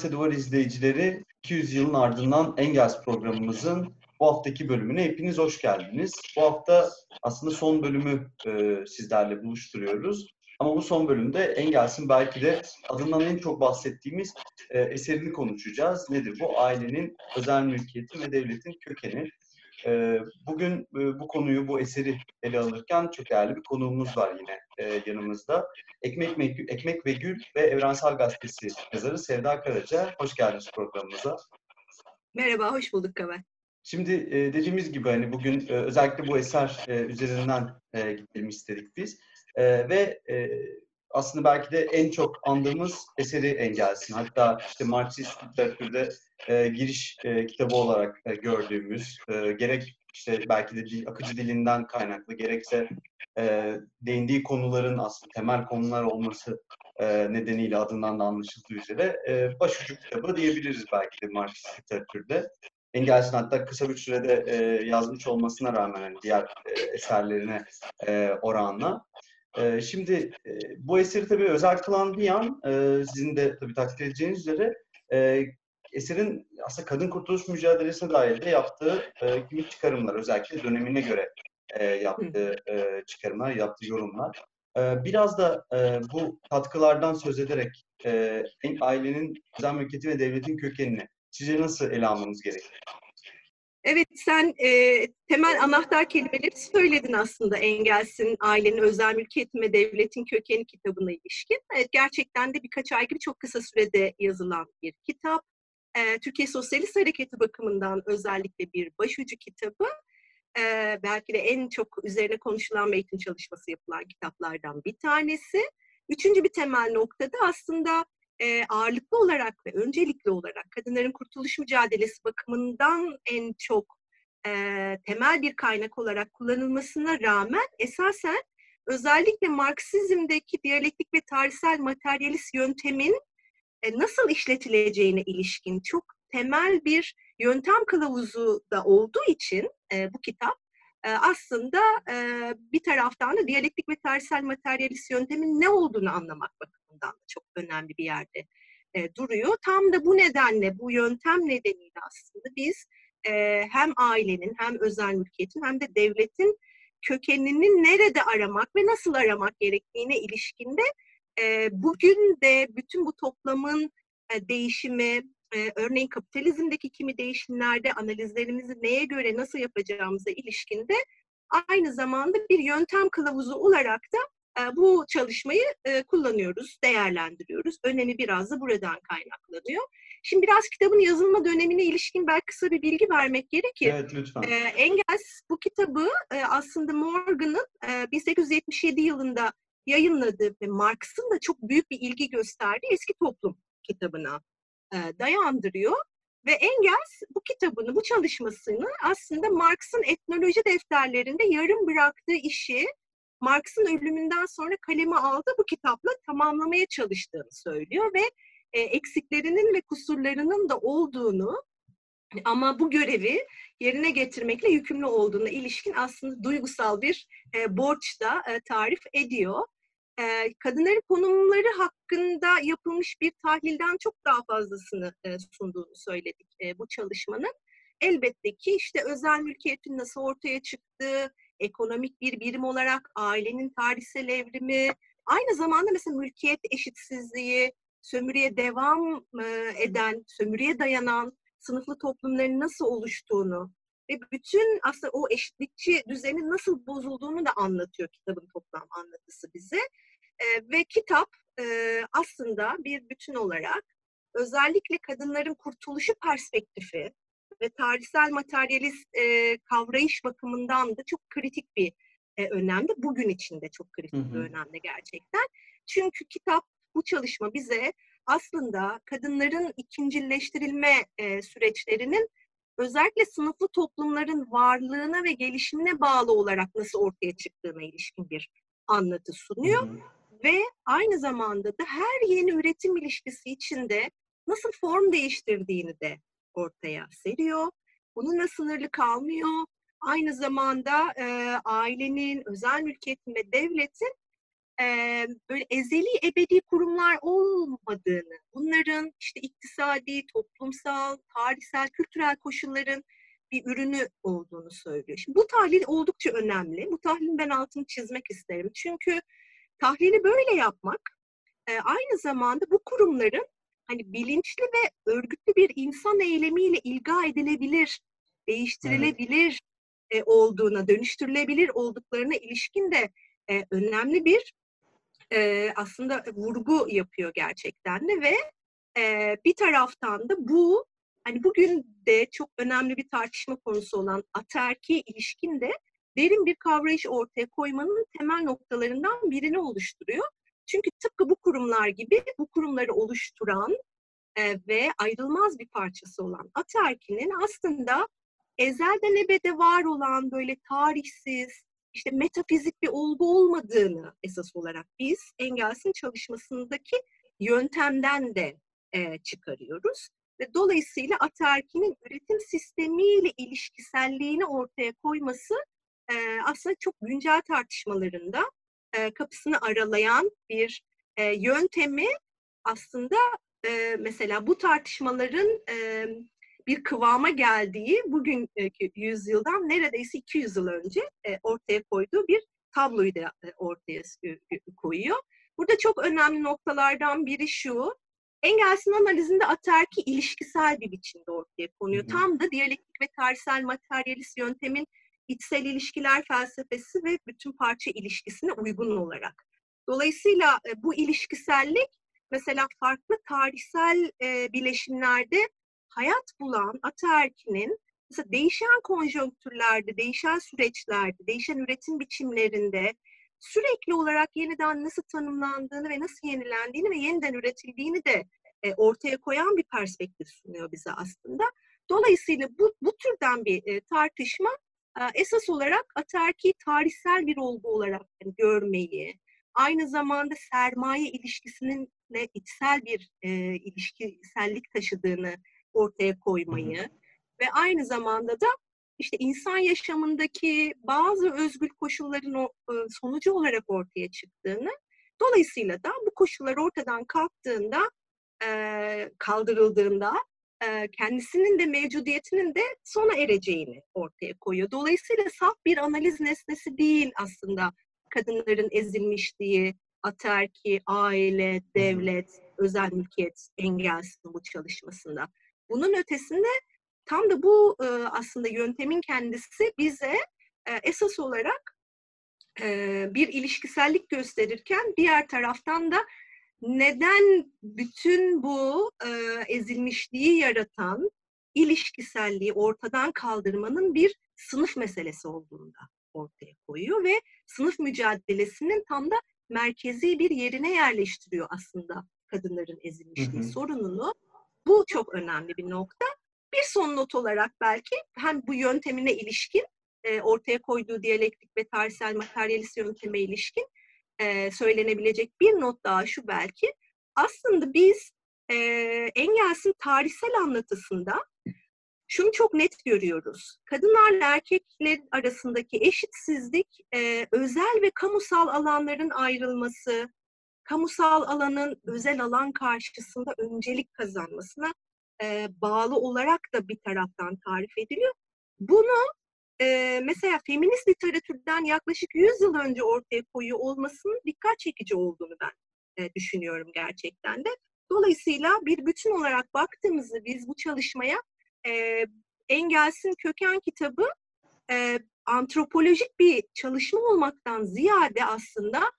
Gazete Duvar izleyicileri. 200 yılın ardından Engels programımızın bu haftaki bölümüne hepiniz hoş geldiniz. Bu hafta aslında son bölümü e, sizlerle buluşturuyoruz. Ama bu son bölümde Engels'in belki de adından en çok bahsettiğimiz e, eserini konuşacağız. Nedir bu? Ailenin özel mülkiyeti ve devletin kökeni. E, bugün e, bu konuyu, bu eseri ele alırken çok değerli bir konuğumuz var yine e, yanımızda. Ekmek, Ekmek ve Gül ve Evrensel Gazetesi yazarı Sevda Karaca. Hoş geldiniz programımıza. Merhaba, hoş bulduk Kamer. Şimdi e, dediğimiz gibi hani bugün e, özellikle bu eser e, üzerinden e, gidelim istedik biz. E, ve e, aslında belki de en çok andığımız eseri Engels'in. Hatta işte Marksist literatürde e, giriş e, kitabı olarak e, gördüğümüz, e, gerek işte belki de dil, akıcı dilinden kaynaklı, gerekse e, değindiği konuların aslında temel konular olması e, nedeniyle adından da anlaşıldığı üzere e, başucu kitabı diyebiliriz belki de Marksist literatürde. Engels'in hatta kısa bir sürede e, yazmış olmasına rağmen hani diğer e, eserlerine e, oranla. E, şimdi e, bu eseri tabii özel kılan bir yan, e, sizin de tabii takdir edeceğiniz üzere e, eserin aslında kadın kurtuluş mücadelesine dair de yaptığı e, kimi çıkarımlar, özellikle dönemine göre e, yaptığı e, çıkarımlar, yaptığı yorumlar. E, biraz da e, bu katkılardan söz ederek e, ailenin özel mülkiyeti ve devletin kökenini sizce nasıl ele almamız gerekiyor? Evet, sen e, temel anahtar kelimeleri söyledin aslında Engels'in Ailenin Özel Mülkiyeti ve Devletin Kökeni kitabına ilişkin. Evet, gerçekten de birkaç ay gibi çok kısa sürede yazılan bir kitap. E, Türkiye Sosyalist Hareketi bakımından özellikle bir başucu kitabı. E, belki de en çok üzerine konuşulan ve eğitim çalışması yapılan kitaplardan bir tanesi. Üçüncü bir temel noktada aslında e, ağırlıklı olarak ve öncelikli olarak kadınların kurtuluş mücadelesi bakımından en çok e, temel bir kaynak olarak kullanılmasına rağmen esasen özellikle Marksizmdeki diyalektik ve tarihsel materyalist yöntemin e, nasıl işletileceğine ilişkin çok temel bir yöntem kılavuzu da olduğu için e, bu kitap aslında bir taraftan da diyalektik ve tarihsel materyalist yöntemin ne olduğunu anlamak bakımından da çok önemli bir yerde duruyor. Tam da bu nedenle, bu yöntem nedeniyle aslında biz hem ailenin hem özel mülkiyetin hem de devletin kökenini nerede aramak ve nasıl aramak gerektiğine ilişkinde e, bugün de bütün bu toplamın e, değişimi, e, örneğin kapitalizmdeki kimi değişimlerde analizlerimizi neye göre nasıl yapacağımıza ilişkinde aynı zamanda bir yöntem kılavuzu olarak da e, bu çalışmayı e, kullanıyoruz, değerlendiriyoruz. Önemi biraz da buradan kaynaklanıyor. Şimdi biraz kitabın yazılma dönemine ilişkin belki kısa bir bilgi vermek gerekir. Evet, lütfen. E, Engels bu kitabı e, aslında Morgan'ın e, 1877 yılında yayınladığı ve Marx'ın da çok büyük bir ilgi gösterdiği eski toplum kitabına e, dayandırıyor. Ve Engels bu kitabını, bu çalışmasını aslında Marx'ın etnoloji defterlerinde yarım bıraktığı işi Marx'ın ölümünden sonra kaleme aldı bu kitapla tamamlamaya çalıştığını söylüyor ve e, eksiklerinin ve kusurlarının da olduğunu ama bu görevi yerine getirmekle yükümlü olduğuna ilişkin aslında duygusal bir e, borç da e, tarif ediyor e, kadınların konumları hakkında yapılmış bir tahlilden çok daha fazlasını e, sunduğunu söyledik e, bu çalışmanın. Elbette ki işte özel mülkiyetin nasıl ortaya çıktığı, ekonomik bir birim olarak ailenin tarihsel evrimi, aynı zamanda mesela mülkiyet eşitsizliği, sömürüye devam eden, sömürüye dayanan sınıflı toplumların nasıl oluştuğunu ve bütün aslında o eşitlikçi düzenin nasıl bozulduğunu da anlatıyor kitabın toplam anlatısı bize. E, ve kitap e, aslında bir bütün olarak özellikle kadınların kurtuluşu perspektifi ve tarihsel materyalist e, kavrayış bakımından da çok kritik bir e, önemde. Bugün içinde çok kritik hı hı. bir önemde gerçekten. Çünkü kitap, bu çalışma bize aslında kadınların ikincileştirilme e, süreçlerinin özellikle sınıflı toplumların varlığına ve gelişimine bağlı olarak nasıl ortaya çıktığına ilişkin bir anlatı sunuyor. Hı hı ve aynı zamanda da her yeni üretim ilişkisi içinde nasıl form değiştirdiğini de ortaya seriyor. Bununla sınırlı kalmıyor. Aynı zamanda e, ailenin, özel mülkiyetin ve devletin böyle ezeli ebedi kurumlar olmadığını, bunların işte iktisadi, toplumsal, tarihsel, kültürel koşulların bir ürünü olduğunu söylüyor. Şimdi bu tahlil oldukça önemli. Bu tahlilin ben altını çizmek isterim. Çünkü tahlili böyle yapmak aynı zamanda bu kurumların hani bilinçli ve örgütlü bir insan eylemiyle ilga edilebilir, değiştirilebilir evet. olduğuna, dönüştürülebilir olduklarına ilişkin de önemli bir aslında vurgu yapıyor gerçekten de ve bir taraftan da bu hani bugün de çok önemli bir tartışma konusu olan aterki ilişkin de derin bir kavrayış ortaya koymanın temel noktalarından birini oluşturuyor. Çünkü tıpkı bu kurumlar gibi bu kurumları oluşturan e, ve ayrılmaz bir parçası olan aterkinin aslında ezelden ebede var olan böyle tarihsiz, işte metafizik bir olgu olmadığını esas olarak biz Engels'in çalışmasındaki yöntemden de e, çıkarıyoruz. Ve dolayısıyla aterkinin üretim sistemiyle ilişkiselliğini ortaya koyması e, aslında çok güncel tartışmalarında e, kapısını aralayan bir e, yöntemi aslında e, mesela bu tartışmaların e, bir kıvama geldiği bugünkü yüzyıldan neredeyse 200 yıl önce e, ortaya koyduğu bir tabloyu da e, ortaya koyuyor. Burada çok önemli noktalardan biri şu, Engels'in analizinde aterki ilişkisel bir biçimde ortaya konuyor. Hı hı. Tam da diyalektik ve tarihsel materyalist yöntemin içsel ilişkiler felsefesi ve bütün parça ilişkisine uygun olarak. Dolayısıyla e, bu ilişkisellik mesela farklı tarihsel e, bileşimlerde hayat bulan ataerkinin mesela değişen konjonktürlerde, değişen süreçlerde, değişen üretim biçimlerinde sürekli olarak yeniden nasıl tanımlandığını ve nasıl yenilendiğini ve yeniden üretildiğini de e, ortaya koyan bir perspektif sunuyor bize aslında. Dolayısıyla bu, bu türden bir e, tartışma e, esas olarak aterki tarihsel bir olgu olarak yani görmeyi, aynı zamanda sermaye ilişkisinin içsel bir e, ilişkisellik taşıdığını ortaya koymayı ve aynı zamanda da işte insan yaşamındaki bazı özgür koşulların e, sonucu olarak ortaya çıktığını, dolayısıyla da bu koşullar ortadan kalktığında, e, kaldırıldığında e, kendisinin de mevcudiyetinin de sona ereceğini ortaya koyuyor. Dolayısıyla saf bir analiz nesnesi değil aslında kadınların ezilmişliği, aterki, aile, devlet, özel mülkiyet engelsin bu çalışmasında. Bunun ötesinde tam da bu e, aslında yöntemin kendisi bize e, esas olarak e, bir ilişkisellik gösterirken diğer taraftan da neden bütün bu ezilmişliği yaratan ilişkiselliği ortadan kaldırmanın bir sınıf meselesi olduğunu da ortaya koyuyor ve sınıf mücadelesinin tam da merkezi bir yerine yerleştiriyor aslında kadınların ezilmişliği hı hı. sorununu. Bu çok önemli bir nokta. Bir son not olarak belki hem bu yöntemine ilişkin e, ortaya koyduğu diyalektik ve tarihsel materyalist yönteme ilişkin e, söylenebilecek bir not daha şu belki. Aslında biz e, Engels'in tarihsel anlatısında şunu çok net görüyoruz. Kadınlarla erkekler arasındaki eşitsizlik, e, özel ve kamusal alanların ayrılması, kamusal alanın özel alan karşısında öncelik kazanmasına e, bağlı olarak da bir taraftan tarif ediliyor. Bunu e, mesela feminist literatürden yaklaşık 100 yıl önce ortaya koyuyor olmasının dikkat çekici olduğunu ben e, düşünüyorum gerçekten de. Dolayısıyla bir bütün olarak baktığımızda biz bu çalışmaya e, Engels'in Köken kitabı e, antropolojik bir çalışma olmaktan ziyade aslında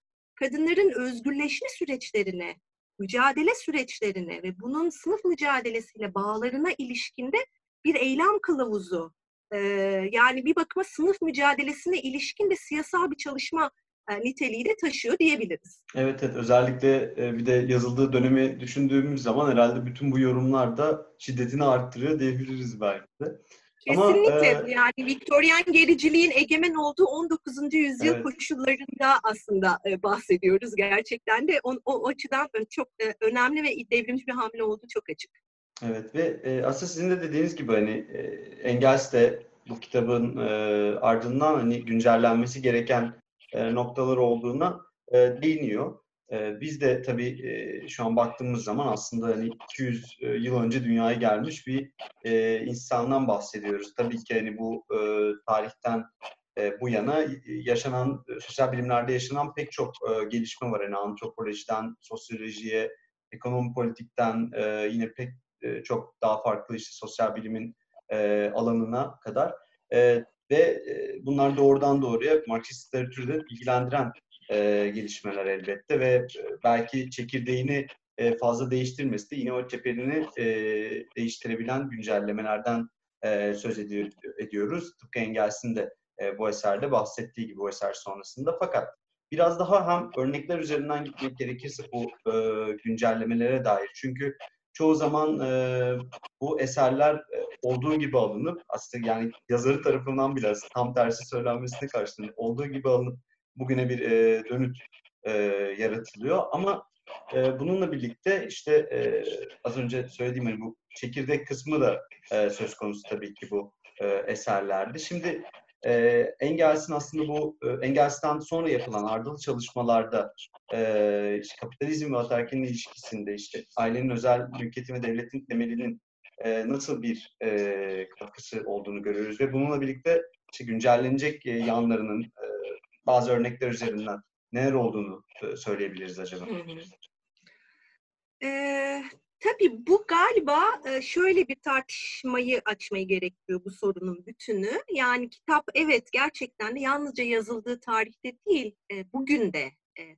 kadınların özgürleşme süreçlerine, mücadele süreçlerine ve bunun sınıf mücadelesiyle bağlarına ilişkinde bir eylem kılavuzu. E, yani bir bakıma sınıf mücadelesine ilişkin de siyasal bir çalışma e, niteliği de taşıyor diyebiliriz. Evet evet özellikle e, bir de yazıldığı dönemi düşündüğümüz zaman herhalde bütün bu yorumlar da şiddetini arttırıyor diyebiliriz belki de. Kesinlikle Ama, e, yani Viktoryen gericiliğin egemen olduğu 19. yüzyıl evet. koşullarında aslında e, bahsediyoruz gerçekten de o, o açıdan çok e, önemli ve devrimci bir hamle olduğu çok açık. Evet ve e, aslında sizin de dediğiniz gibi hani e, Engels de bu kitabın e, ardından hani güncellenmesi gereken e, noktalar olduğuna e, değiniyor. E, biz de tabii e, şu an baktığımız zaman aslında hani 200 e, yıl önce dünyaya gelmiş bir e, insandan bahsediyoruz. Tabii ki hani bu tarihten bu yana yaşanan, sosyal bilimlerde yaşanan pek çok gelişme var. Yani antropolojiden sosyolojiye, ekonomi politikten yine pek çok daha farklı işte sosyal bilimin alanına kadar. E, ve bunlar doğrudan doğruya Marksist literatürde ilgilendiren e, gelişmeler elbette ve e, belki çekirdeğini e, fazla değiştirmesi de yine o teperini e, değiştirebilen güncellemelerden e, söz ediyor, ediyoruz. Tıpkı Engels'in de e, bu eserde bahsettiği gibi bu eser sonrasında. Fakat biraz daha hem örnekler üzerinden gitmek gerekirse bu e, güncellemelere dair. Çünkü çoğu zaman e, bu eserler e, olduğu gibi alınıp aslında yani yazarı tarafından bile tam tersi söylenmesine karşılığında olduğu gibi alınıp bugüne bir e, dönüt e, yaratılıyor. Ama e, bununla birlikte işte e, az önce söylediğim hani bu çekirdek kısmı da e, söz konusu tabii ki bu e, eserlerde. Şimdi e, Engels'in aslında bu e, Engels'ten sonra yapılan ardıl çalışmalarda e, işte kapitalizm ve ataerkinin ilişkisinde işte ailenin özel mülkiyeti ve devletin temelinin e, nasıl bir e, katkısı olduğunu görüyoruz ve bununla birlikte işte güncellenecek e, yanlarının e, bazı örnekler üzerinden neler olduğunu e, söyleyebiliriz acaba? Hı hı. Ee, tabii bu galiba şöyle bir tartışmayı açmayı gerektiriyor bu sorunun bütünü. Yani kitap evet gerçekten de yalnızca yazıldığı tarihte değil, bugün de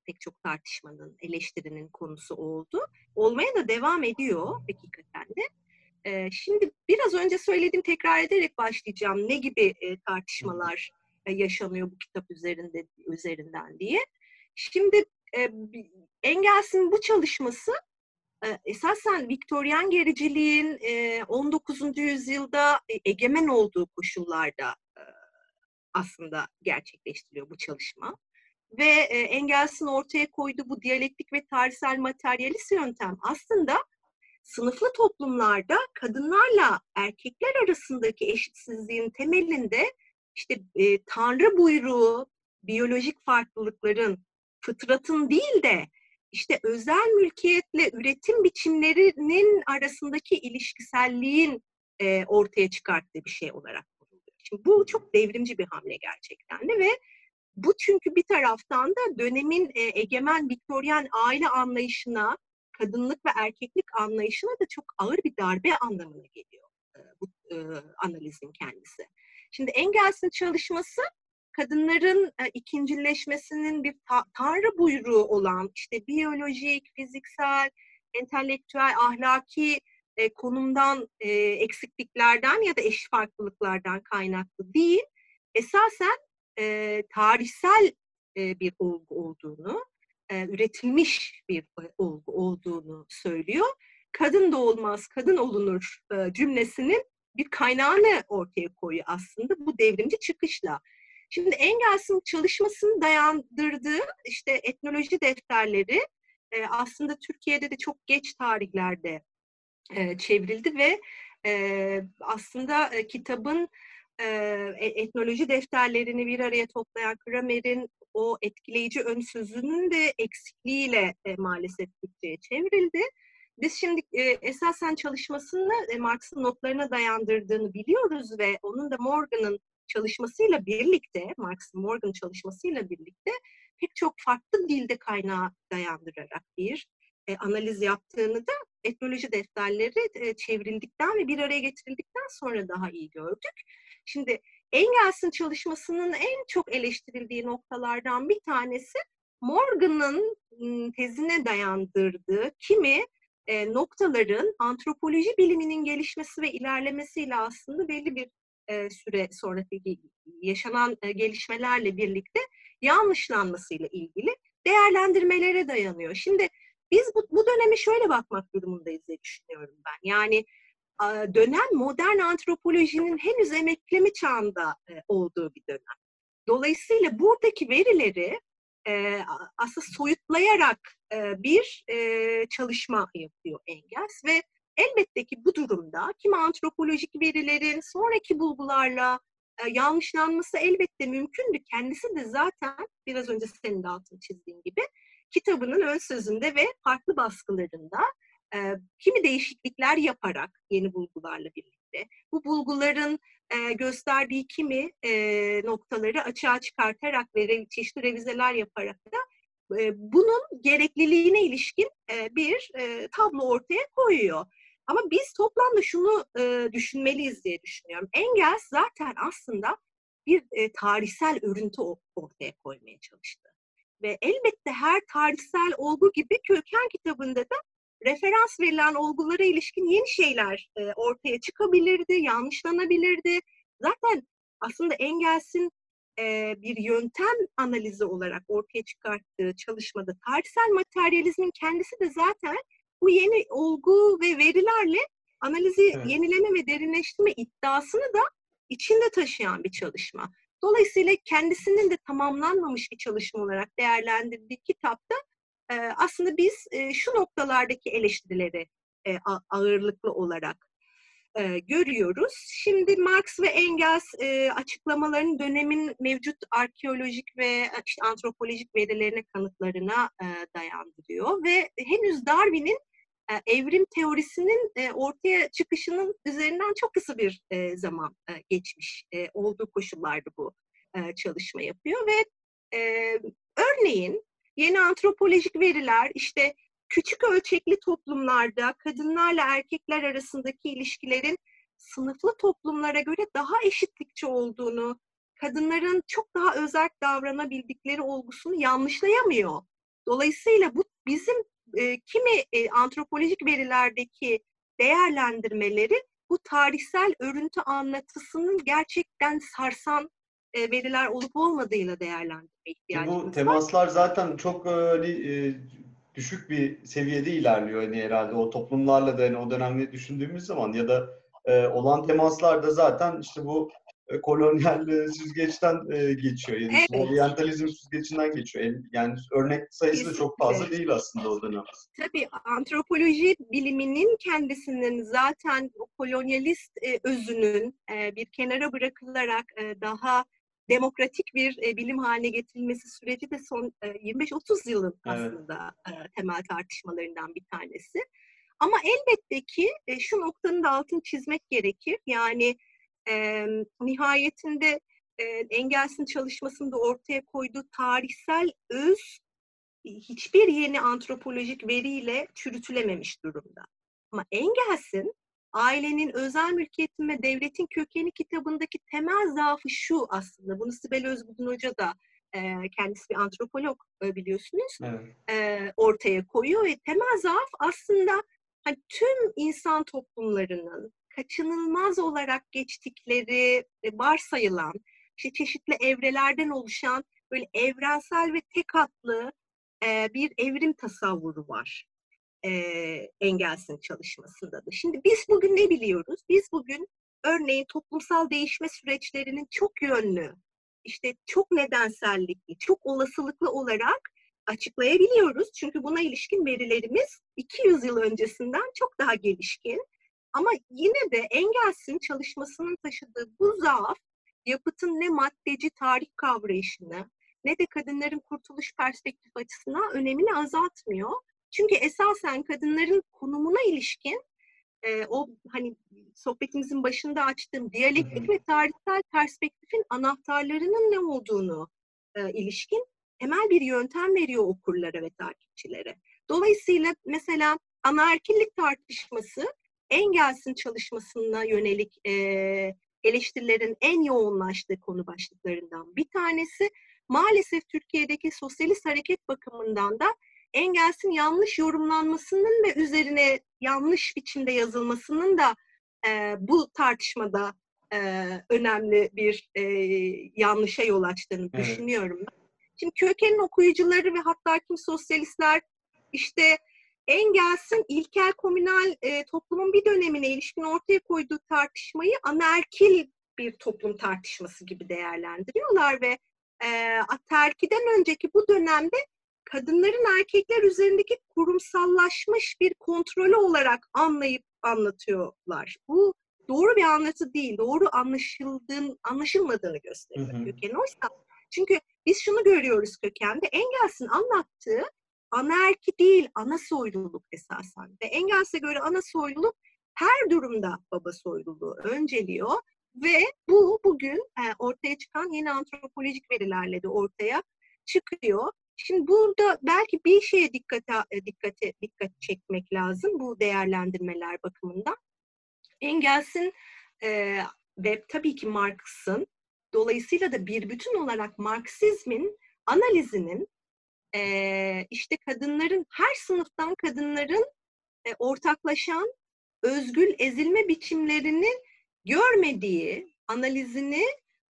pek çok tartışmanın, eleştirinin konusu oldu. Olmaya da devam ediyor hakikaten de. Şimdi biraz önce söylediğim tekrar ederek başlayacağım. Ne gibi tartışmalar yaşanıyor bu kitap üzerinde üzerinden diye. Şimdi Engels'in bu çalışması esasen Viktoryen gericiliğin 19. yüzyılda egemen olduğu koşullarda aslında gerçekleştiriyor bu çalışma. Ve Engels'in ortaya koyduğu bu diyalektik ve tarihsel materyalist yöntem aslında sınıflı toplumlarda kadınlarla erkekler arasındaki eşitsizliğin temelinde işte e, Tanrı buyruğu, biyolojik farklılıkların, fıtratın değil de işte özel mülkiyetle üretim biçimlerinin arasındaki ilişkiselliğin e, ortaya çıkarttığı bir şey olarak kuruluyor. Şimdi bu çok devrimci bir hamle gerçekten de ve bu çünkü bir taraftan da dönemin e, egemen Viktoryen aile anlayışına, kadınlık ve erkeklik anlayışına da çok ağır bir darbe anlamına geliyor e, bu e, analizin kendisi. Şimdi Engels'in çalışması kadınların e, ikincileşmesinin bir ta- tanrı buyruğu olan işte biyolojik, fiziksel, entelektüel, ahlaki e, konumdan, e, eksikliklerden ya da eş farklılıklardan kaynaklı değil, esasen e, tarihsel e, bir olgu olduğunu, e, üretilmiş bir olgu olduğunu söylüyor. Kadın doğulmaz, kadın olunur e, cümlesinin bir kaynağını ortaya koyuyor aslında bu devrimci çıkışla. Şimdi Engels'in çalışmasını dayandırdığı işte etnoloji defterleri e, aslında Türkiye'de de çok geç tarihlerde e, çevrildi ve e, aslında e, kitabın e, e, etnoloji defterlerini bir araya toplayan Kramer'in o etkileyici ön sözünün de eksikliğiyle e, maalesef Türkçe'ye çevrildi. Biz şimdi e, esasen çalışmasını e, Marx'ın notlarına dayandırdığını biliyoruz ve onun da Morgan'ın çalışmasıyla birlikte, Marx'ın Morgan çalışmasıyla birlikte pek çok farklı dilde kaynağı dayandırarak bir e, analiz yaptığını da etnoloji defterleri e, çevrildikten ve bir araya getirildikten sonra daha iyi gördük. Şimdi Engels'in çalışmasının en çok eleştirildiği noktalardan bir tanesi Morgan'ın tezine dayandırdığı kimi e, noktaların antropoloji biliminin gelişmesi ve ilerlemesiyle aslında belli bir e, süre sonraki yaşanan e, gelişmelerle birlikte yanlışlanmasıyla ilgili değerlendirmelere dayanıyor. Şimdi biz bu, bu dönemi şöyle bakmak durumundayız diye düşünüyorum ben. Yani dönem modern antropolojinin henüz emekleme çağında e, olduğu bir dönem. Dolayısıyla buradaki verileri e, aslında soyutlayarak e, bir e, çalışma yapıyor Engels ve elbette ki bu durumda kimi antropolojik verilerin sonraki bulgularla e, yanlışlanması elbette mümkündü. Kendisi de zaten biraz önce senin de altını çizdiğin gibi kitabının ön sözünde ve farklı baskılarında e, kimi değişiklikler yaparak yeni bulgularla birlikte bu bulguların e, gösterdiği kimi e, noktaları açığa çıkartarak ve çeşitli revizeler yaparak da e, bunun gerekliliğine ilişkin e, bir e, tablo ortaya koyuyor. Ama biz toplamda şunu e, düşünmeliyiz diye düşünüyorum. Engels zaten aslında bir e, tarihsel örüntü ortaya koymaya çalıştı. Ve elbette her tarihsel olgu gibi köken kitabında da referans verilen olgulara ilişkin yeni şeyler e, ortaya çıkabilirdi, yanlışlanabilirdi. Zaten aslında Engels'in e, bir yöntem analizi olarak ortaya çıkarttığı çalışmada tarihsel materyalizmin kendisi de zaten bu yeni olgu ve verilerle analizi evet. yenileme ve derinleştirme iddiasını da içinde taşıyan bir çalışma. Dolayısıyla kendisinin de tamamlanmamış bir çalışma olarak değerlendirdiği kitapta e, aslında biz e, şu noktalardaki eleştirileri e, ağırlıklı olarak e, görüyoruz. Şimdi Marx ve Engels e, açıklamaların dönemin mevcut arkeolojik ve işte antropolojik verilerine kanıtlarına e, dayandırıyor ve henüz Darwin'in e, evrim teorisinin e, ortaya çıkışının üzerinden çok kısa bir e, zaman e, geçmiş e, olduğu koşullarda bu e, çalışma yapıyor ve e, örneğin yeni antropolojik veriler işte küçük ölçekli toplumlarda kadınlarla erkekler arasındaki ilişkilerin sınıflı toplumlara göre daha eşitlikçi olduğunu, kadınların çok daha özel davranabildikleri olgusunu yanlışlayamıyor. Dolayısıyla bu bizim e, kimi e, antropolojik verilerdeki değerlendirmeleri bu tarihsel örüntü anlatısının gerçekten sarsan e, veriler olup olmadığıyla değerlendirme ihtiyacımız var. Bu temaslar zaten çok hani, e, düşük bir seviyede ilerliyor hani herhalde o toplumlarla da hani o dönemde düşündüğümüz zaman ya da e, olan temaslar da zaten işte bu e, kolonyal e, süzgeçten e, geçiyor. Yani evet. oryantalizm süzgecinden geçiyor. Yani örnek sayısı da çok fazla değil aslında o dönem. Tabii antropoloji biliminin kendisinin zaten o kolonyalist e, özünün e, bir kenara bırakılarak e, daha demokratik bir e, bilim haline getirilmesi süreci de son e, 25-30 yılın evet. aslında e, temel tartışmalarından bir tanesi. Ama elbette ki e, şu noktanın da altını çizmek gerekir. Yani e, nihayetinde e, Engels'in çalışmasında ortaya koyduğu tarihsel öz hiçbir yeni antropolojik veriyle çürütülememiş durumda. Ama Engels'in ailenin özel mülkiyetin ve devletin kökeni kitabındaki temel zaafı şu aslında. Bunu Sibel Özbudun Hoca da e, kendisi bir antropolog e, biliyorsunuz evet. e, ortaya koyuyor ve temel zaaf aslında hani tüm insan toplumlarının kaçınılmaz olarak geçtikleri varsayılan işte çeşitli evrelerden oluşan böyle evrensel ve tek hatlı bir evrim tasavvuru var e, Engels'in çalışmasında da. Şimdi biz bugün ne biliyoruz? Biz bugün örneğin toplumsal değişme süreçlerinin çok yönlü, işte çok nedensellikli, çok olasılıklı olarak açıklayabiliyoruz. Çünkü buna ilişkin verilerimiz 200 yıl öncesinden çok daha gelişkin. Ama yine de Engels'in çalışmasının taşıdığı bu zaaf yapıtın ne maddeci tarih kavrayışını ne de kadınların kurtuluş perspektif açısından önemini azaltmıyor. Çünkü esasen kadınların konumuna ilişkin e, o hani sohbetimizin başında açtığım diyalektik ve tarihsel perspektifin anahtarlarının ne olduğunu e, ilişkin temel bir yöntem veriyor okurlara ve takipçilere. Dolayısıyla mesela anaerkillik tartışması Engels'in çalışmasına yönelik e, eleştirilerin en yoğunlaştığı konu başlıklarından bir tanesi. Maalesef Türkiye'deki sosyalist hareket bakımından da Engels'in yanlış yorumlanmasının ve üzerine yanlış biçimde yazılmasının da e, bu tartışmada e, önemli bir e, yanlışa yol açtığını evet. düşünüyorum. Şimdi kökenin okuyucuları ve hatta kim sosyalistler işte Engels'in ilkel komünal e, toplumun bir dönemine ilişkin ortaya koyduğu tartışmayı anaerkil bir toplum tartışması gibi değerlendiriyorlar ve e, aterkiden önceki bu dönemde kadınların erkekler üzerindeki kurumsallaşmış bir kontrolü olarak anlayıp anlatıyorlar. Bu doğru bir anlatı değil, doğru anlaşıldığın, anlaşılmadığını gösteriyor Hı hı. köken. Oysa çünkü biz şunu görüyoruz kökende, Engels'in anlattığı anaerki değil, ana soyluluk esasen. Ve Engels'e göre ana soyluluk her durumda baba soyluluğu önceliyor ve bu bugün e, ortaya çıkan yeni antropolojik verilerle de ortaya çıkıyor. Şimdi burada belki bir şeye dikkate dikkate dikkat çekmek lazım bu değerlendirmeler bakımından. Engels'in e, ve tabii ki Marx'ın dolayısıyla da bir bütün olarak Marksizmin analizinin e, işte kadınların her sınıftan kadınların e, ortaklaşan özgül ezilme biçimlerini görmediği analizini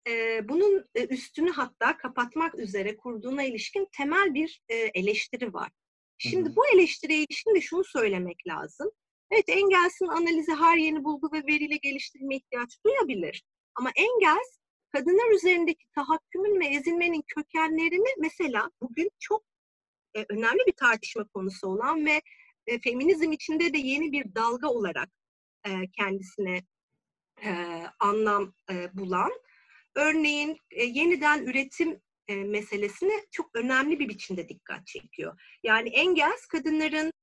e, bunun üstünü hatta kapatmak üzere kurduğuna ilişkin temel bir e, eleştiri var. Şimdi bu eleştiriye ilişkin de şunu söylemek lazım. Evet Engels'in analizi her yeni bulgu ve veriyle geliştirme ihtiyaç duyabilir. Ama Engels kadınlar üzerindeki tahakkümün ve ezilmenin kökenlerini mesela bugün çok e, önemli bir tartışma konusu olan ve e, feminizm içinde de yeni bir dalga olarak e, kendisine e, anlam e, bulan, örneğin e, yeniden üretim e, meselesine çok önemli bir biçimde dikkat çekiyor. Yani Engels kadınların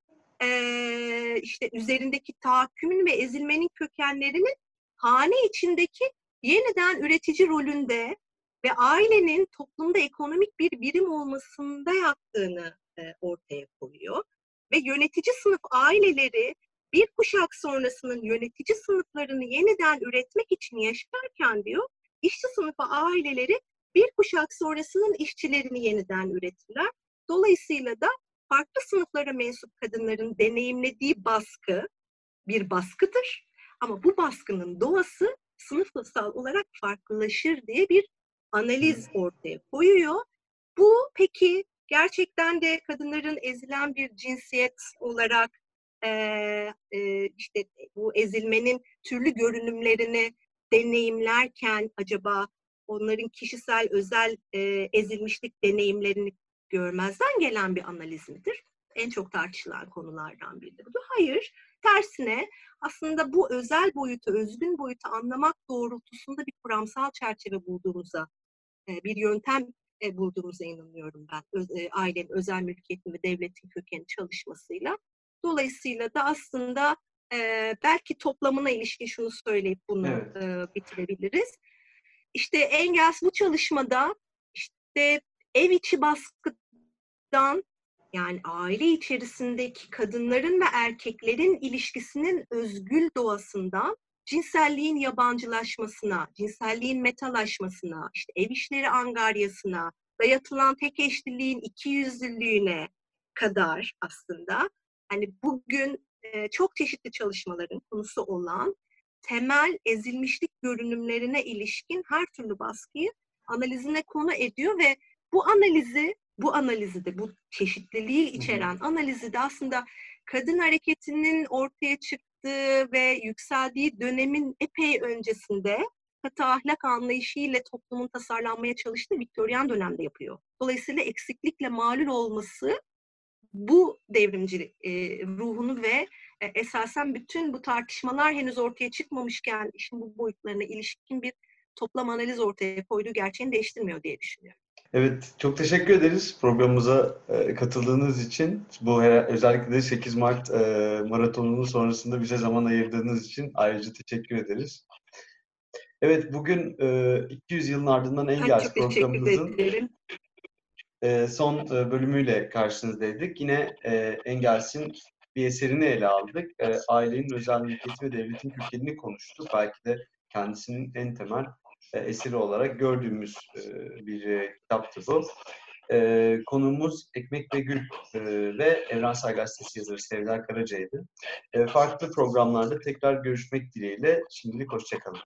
e, işte üzerindeki tahakkümün ve ezilmenin kökenlerini hane içindeki yeniden üretici rolünde ve ailenin toplumda ekonomik bir birim olmasında yaptığını e, ortaya koyuyor. Ve yönetici sınıf aileleri bir kuşak sonrasının yönetici sınıflarını yeniden üretmek için yaşarken diyor, işçi sınıfı aileleri bir kuşak sonrasının işçilerini yeniden üretirler. Dolayısıyla da farklı sınıflara mensup kadınların deneyimlediği baskı bir baskıdır. Ama bu baskının doğası sınıfsal olarak farklılaşır diye bir analiz ortaya koyuyor. Bu peki gerçekten de kadınların ezilen bir cinsiyet olarak e, e, işte bu ezilmenin türlü görünümlerini deneyimlerken acaba onların kişisel özel e, ezilmişlik deneyimlerini görmezden gelen bir analiz midir? En çok tartışılan konulardan biridir. Bu hayır. Tersine aslında bu özel boyutu, özgün boyutu anlamak doğrultusunda bir kuramsal çerçeve bulduğumuza, e, bir yöntem e, bulduğumuza inanıyorum ben. Öz, e, ailenin özel mülkiyetin ve devletin kökeni çalışmasıyla. Dolayısıyla da aslında e, belki toplamına ilişkin şunu söyleyip bunu Evet. e, bitirebiliriz. İşte Engels bu çalışmada işte ev içi baskıdan yani aile içerisindeki kadınların ve erkeklerin ilişkisinin özgül doğasından cinselliğin yabancılaşmasına, cinselliğin metalaşmasına, işte ev işleri angaryasına, dayatılan tek eşliliğin iki yüzlülüğüne kadar aslında hani bugün e, çok çeşitli çalışmaların konusu olan temel ezilmişlik görünümlerine ilişkin her türlü baskıyı analizine konu ediyor ve bu analizi bu analizi de bu çeşitliliği içeren analizi de aslında kadın hareketinin ortaya çıktığı ve yükseldiği dönemin epey öncesinde katı ahlak anlayışıyla toplumun tasarlanmaya çalıştığı Viktoryan dönemde yapıyor. Dolayısıyla eksiklikle malul olması bu devrimci e, ruhunu ve e, esasen bütün bu tartışmalar henüz ortaya çıkmamışken işin bu boyutlarına ilişkin bir toplam analiz ortaya koyduğu gerçeğini değiştirmiyor diye düşünüyorum. Evet, çok teşekkür ederiz programımıza e, katıldığınız için. Bu her- özellikle de 8 Mart e, maratonunun sonrasında bize zaman ayırdığınız için ayrıca teşekkür ederiz. Evet, bugün e, 200 yılın ardından Engels programımızın. E, son e, bölümüyle karşınızdaydık. Yine e, Engels'in bir eserini ele aldık. E, ailenin özel mülkiyeti ve devletin kökenini konuştuk. Belki de kendisinin en temel e, eseri olarak gördüğümüz e, bir e, kitaptı bu. E, konuğumuz Ekmek ve Gül e, ve Evrensel Gazetesi yazarı Sevda Karaca'ydı. E, farklı programlarda tekrar görüşmek dileğiyle şimdilik hoşçakalın.